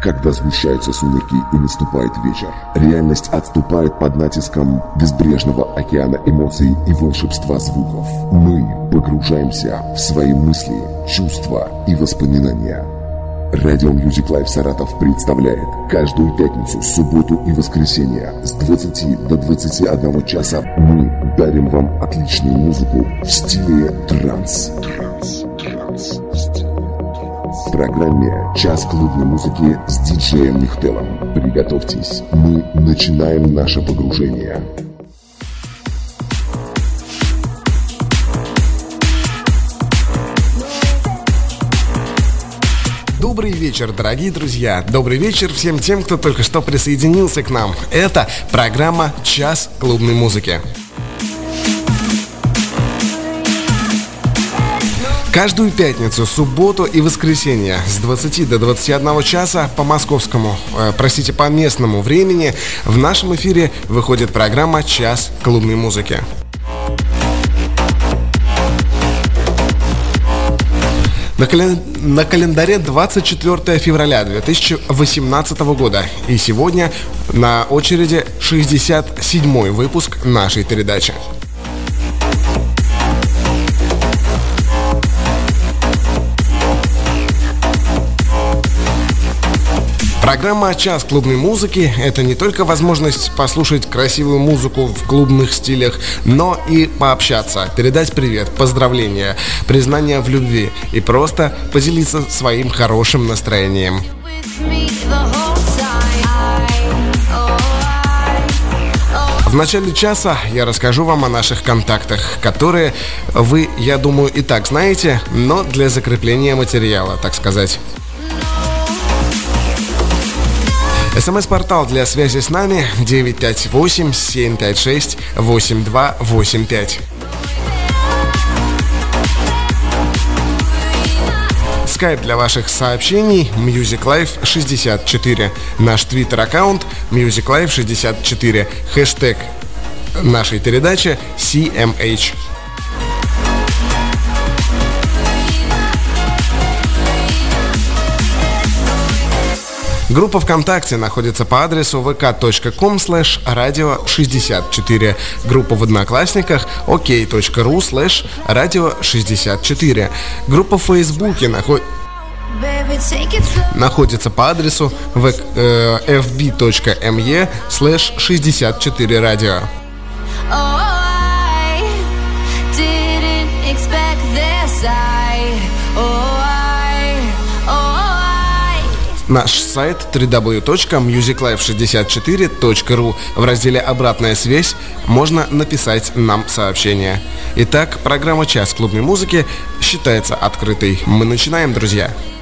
Когда сгущаются сумерки и наступает вечер, реальность отступает под натиском безбрежного океана эмоций и волшебства звуков. Мы погружаемся в свои мысли, чувства и воспоминания. Радио Music Life Саратов представляет каждую пятницу, субботу и воскресенье с 20 до 21 часа мы дарим вам отличную музыку в стиле транс. Транс, программе «Час клубной музыки» с диджеем Михтелом. Приготовьтесь, мы начинаем наше погружение. Добрый вечер, дорогие друзья. Добрый вечер всем тем, кто только что присоединился к нам. Это программа «Час клубной музыки». Каждую пятницу, субботу и воскресенье с 20 до 21 часа по московскому, э, простите, по местному времени в нашем эфире выходит программа «Час клубной музыки». На, каля... на календаре 24 февраля 2018 года. И сегодня на очереди 67 выпуск нашей передачи. Программа «Час клубной музыки» — это не только возможность послушать красивую музыку в клубных стилях, но и пообщаться, передать привет, поздравления, признание в любви и просто поделиться своим хорошим настроением. В начале часа я расскажу вам о наших контактах, которые вы, я думаю, и так знаете, но для закрепления материала, так сказать. СМС-портал для связи с нами 958-756-8285. Скайп для ваших сообщений Music Life 64. Наш твиттер-аккаунт Music Life 64. Хэштег нашей передачи CMH. Группа ВКонтакте находится по адресу vk.com slash radio 64. Группа в Одноклассниках ok.ru slash radio 64. Группа в Фейсбуке находится находится по адресу fb.me slash 64 радио. Наш сайт www.musiclife64.ru В разделе «Обратная связь» можно написать нам сообщение. Итак, программа «Час клубной музыки» считается открытой. Мы начинаем, друзья. longing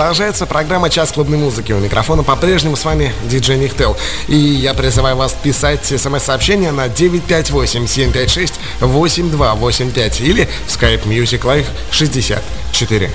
Продолжается программа «Час клубной музыки». У микрофона по-прежнему с вами диджей Нихтел. И я призываю вас писать смс-сообщение на 958-756-8285 или в Skype Music Live 64.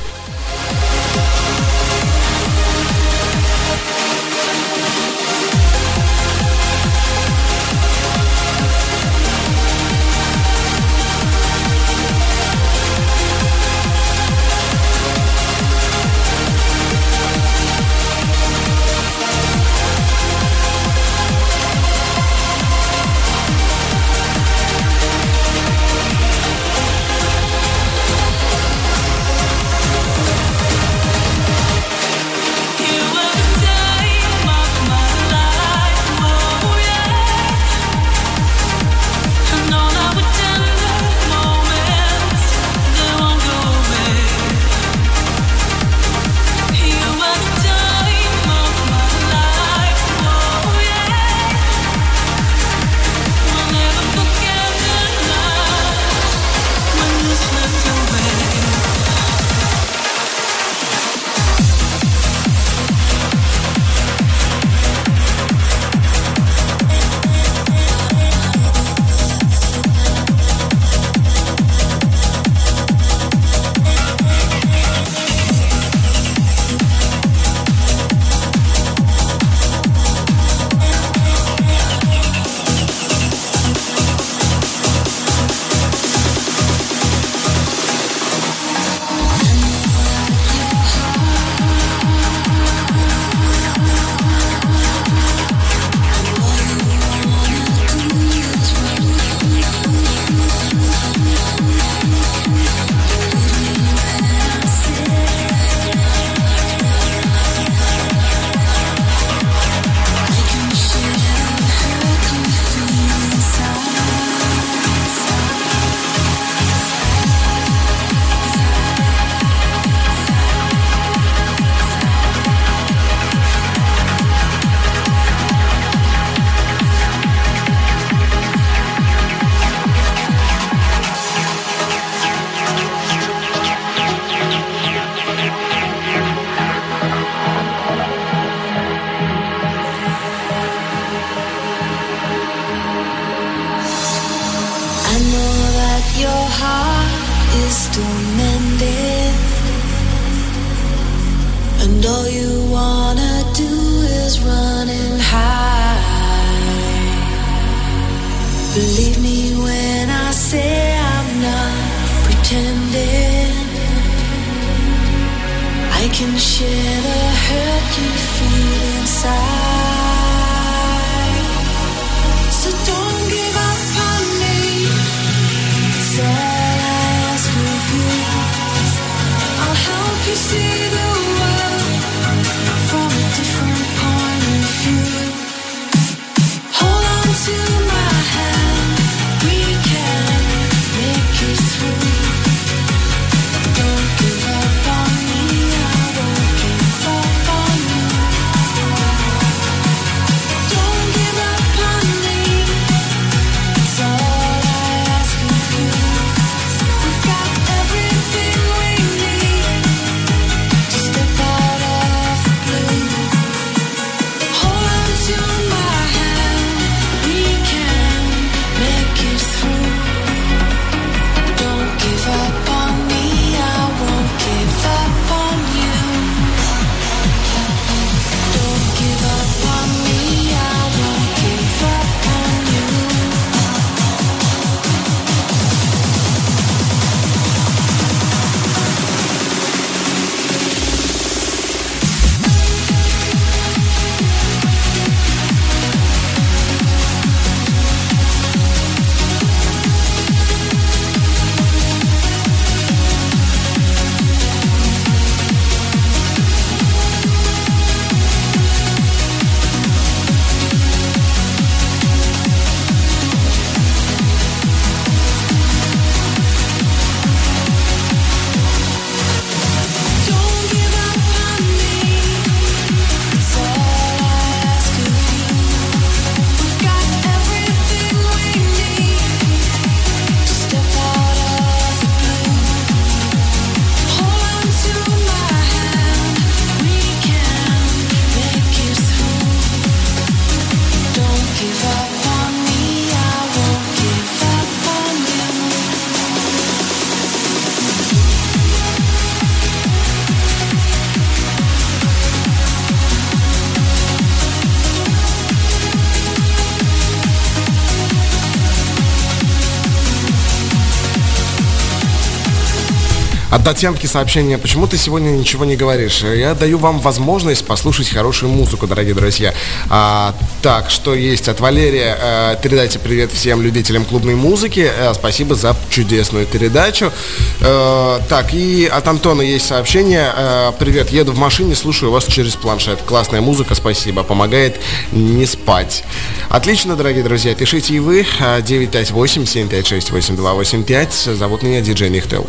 От Татьянки сообщение, почему ты сегодня ничего не говоришь? Я даю вам возможность послушать хорошую музыку, дорогие друзья. А, так, что есть от Валерия? А, передайте привет всем любителям клубной музыки. А, спасибо за чудесную передачу. А, так, и от Антона есть сообщение. А, привет, еду в машине, слушаю вас через планшет. Классная музыка, спасибо. Помогает не спать. Отлично, дорогие друзья. Пишите и вы. 958 756 8285. Зовут меня диджей Нихтел.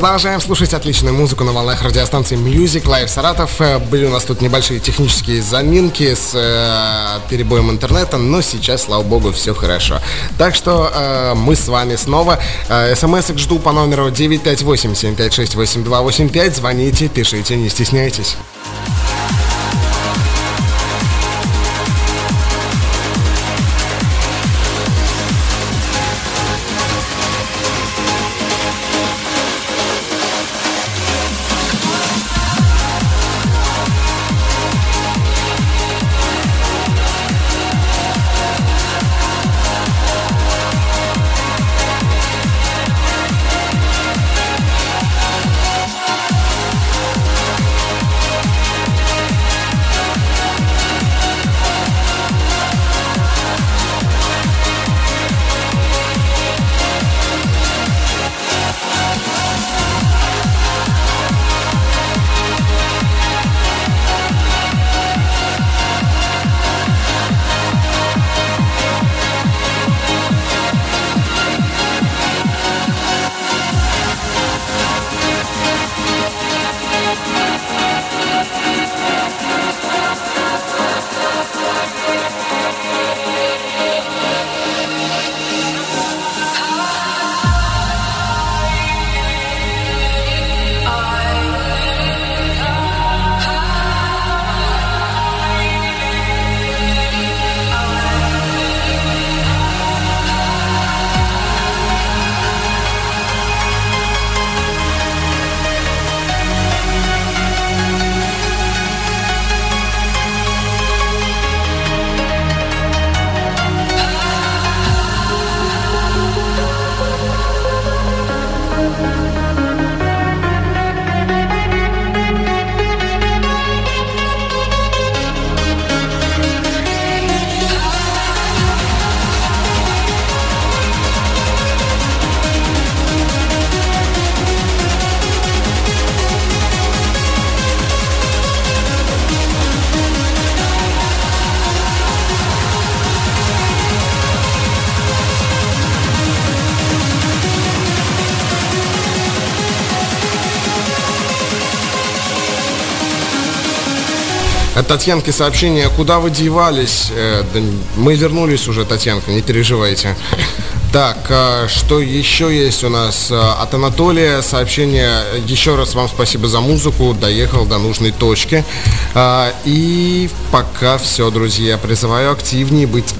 Продолжаем слушать отличную музыку на волнах радиостанции Music Live Саратов. Э, были у нас тут небольшие технические заминки с э, перебоем интернета, но сейчас, слава богу, все хорошо. Так что э, мы с вами снова. Э, смс жду по номеру 958-756-8285. Звоните, пишите, не стесняйтесь. От Татьянки сообщение, куда вы девались? Э, да, мы вернулись уже, Татьянка, не переживайте. Так, а, что еще есть у нас? А, от Анатолия сообщение. Еще раз вам спасибо за музыку. Доехал до нужной точки. А, и пока все, друзья. Призываю активнее быть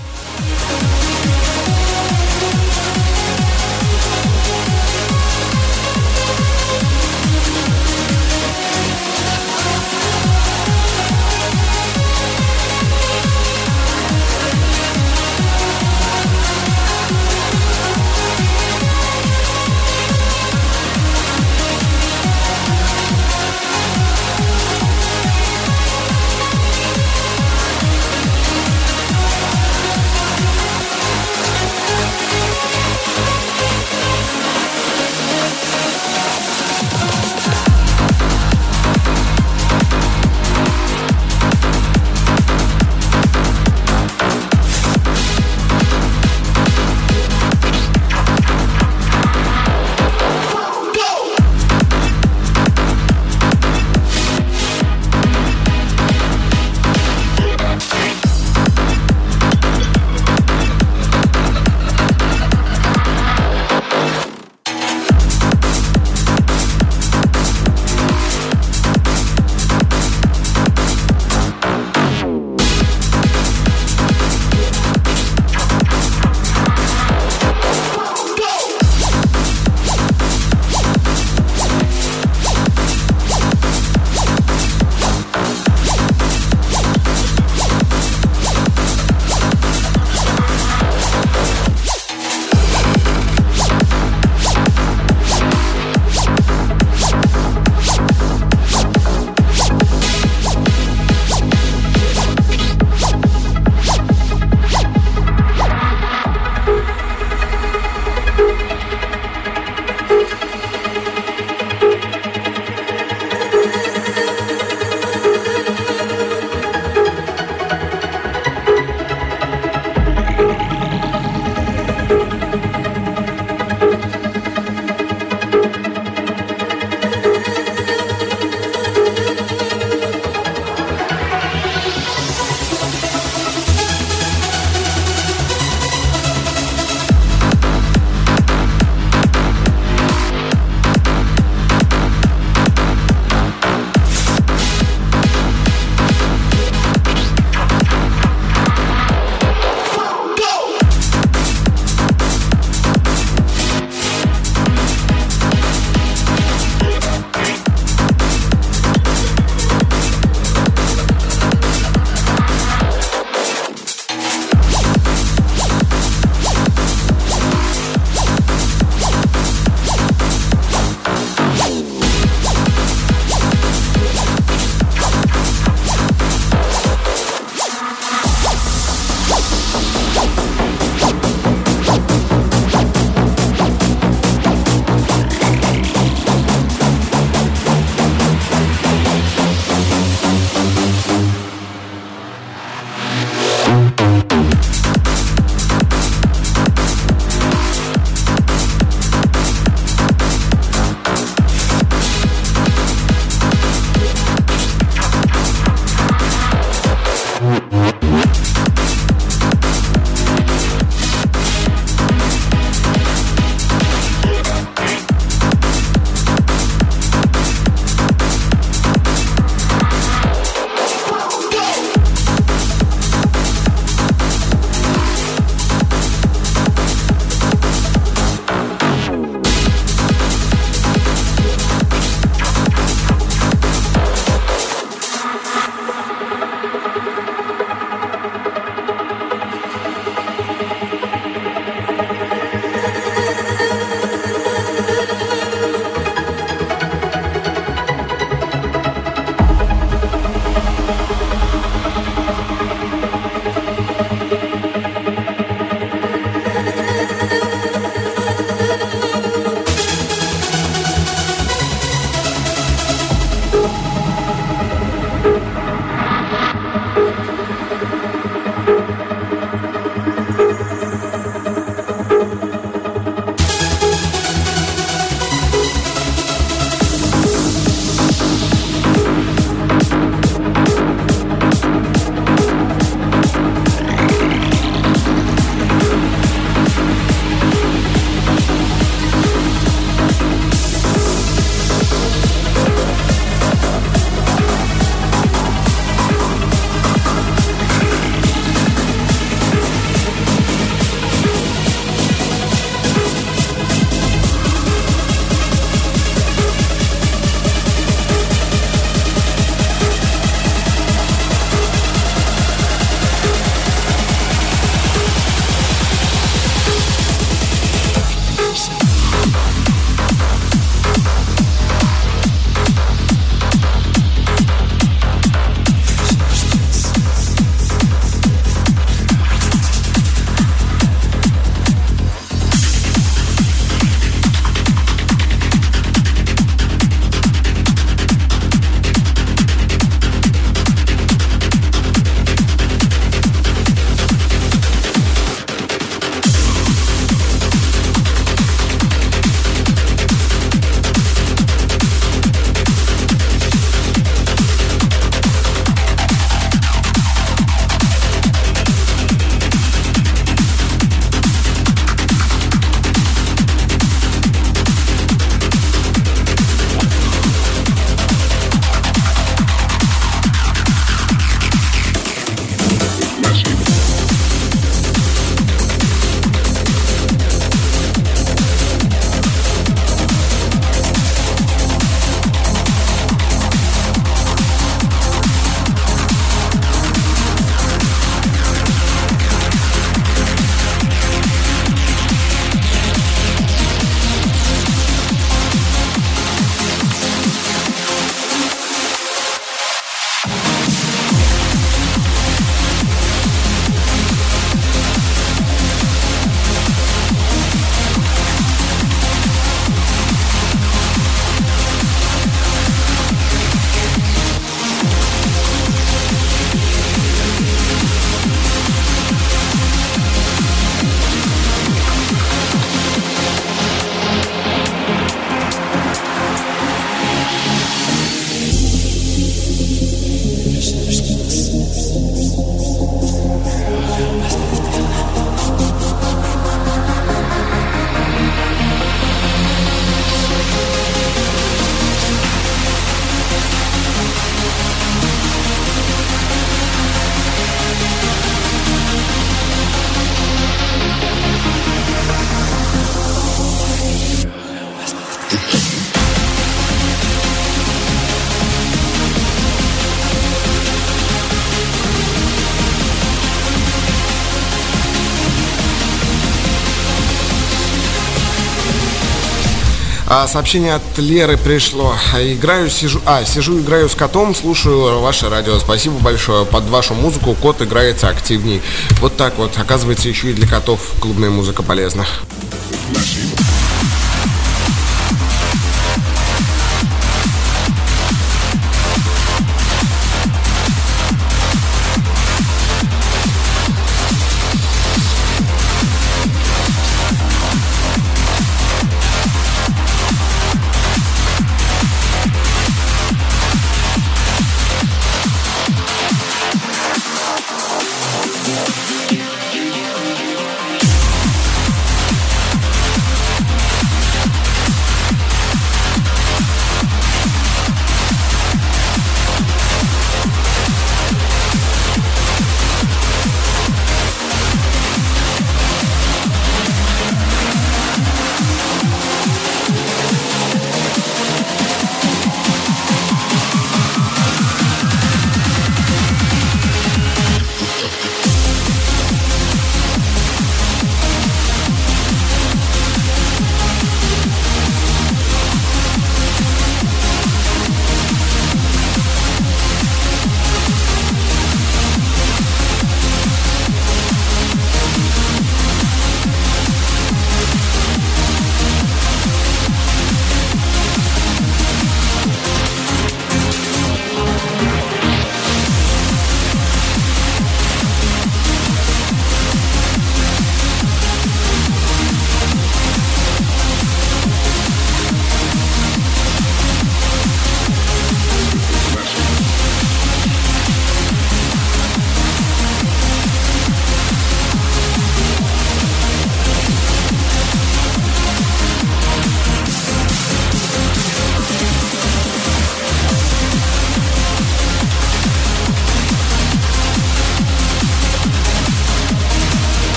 сообщение от Леры пришло. Играю, сижу, а, сижу, играю с котом, слушаю ваше радио. Спасибо большое. Под вашу музыку кот играется активней. Вот так вот. Оказывается, еще и для котов клубная музыка полезна.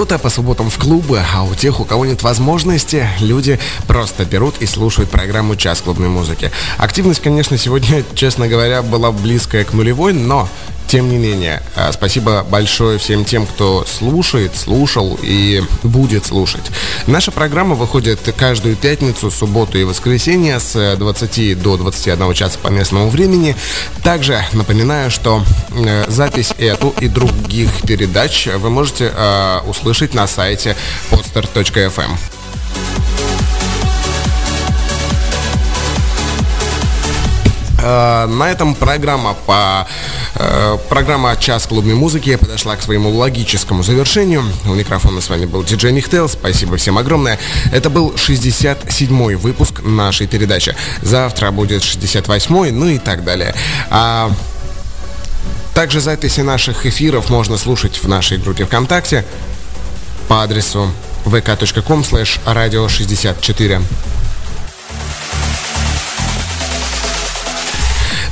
Кто-то по субботам в клубы, а у тех, у кого нет возможности, люди просто берут и слушают программу «Час клубной музыки». Активность, конечно, сегодня, честно говоря, была близкая к нулевой, но тем не менее, э, спасибо большое всем тем, кто слушает, слушал и будет слушать. Наша программа выходит каждую пятницу, субботу и воскресенье с 20 до 21 часа по местному времени. Также напоминаю, что э, запись эту и других передач вы можете э, услышать на сайте podster.fm. на этом программа по э, программа «Час клубной музыки» подошла к своему логическому завершению. У микрофона с вами был диджей Михтел. Спасибо всем огромное. Это был 67-й выпуск нашей передачи. Завтра будет 68-й, ну и так далее. А также записи наших эфиров можно слушать в нашей группе ВКонтакте по адресу vk.com slash radio 64.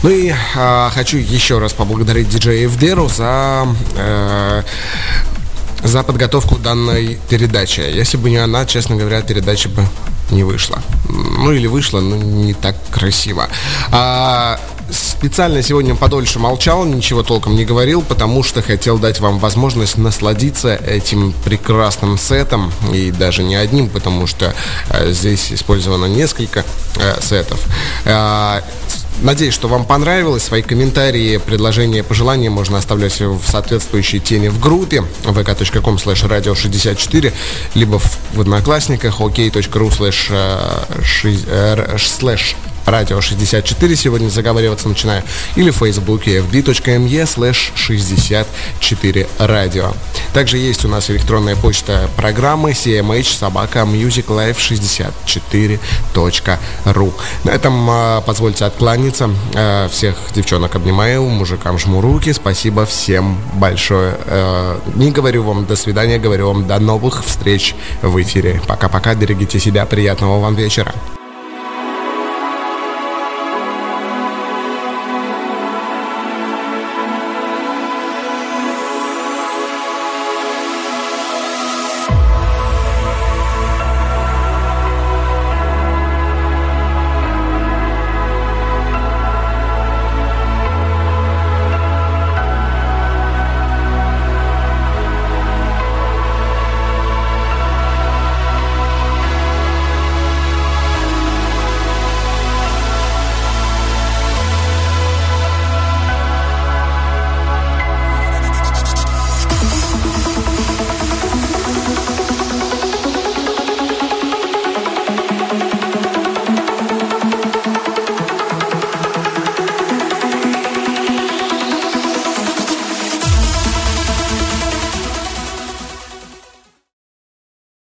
Ну и э, хочу еще раз поблагодарить диджея Эвдеру за, э, за подготовку данной передачи. Если бы не она, честно говоря, передача бы не вышла. Ну или вышла, но не так красиво. А, специально сегодня подольше молчал, ничего толком не говорил, потому что хотел дать вам возможность насладиться этим прекрасным сетом, и даже не одним, потому что э, здесь использовано несколько э, сетов. Э, Надеюсь, что вам понравилось. Свои комментарии, предложения, пожелания можно оставлять в соответствующей теме в группе vk.com slash radio 64 либо в, в одноклассниках ok.ru slash, slash радио 64 сегодня заговариваться начинаю, или в фейсбуке fb.me slash 64 радио. Также есть у нас электронная почта программы cmh собака musiclife64.ru. На этом э, позвольте откланяться. Э, всех девчонок обнимаю, мужикам жму руки. Спасибо всем большое. Э, не говорю вам до свидания, говорю вам до новых встреч в эфире. Пока-пока, берегите себя, приятного вам вечера.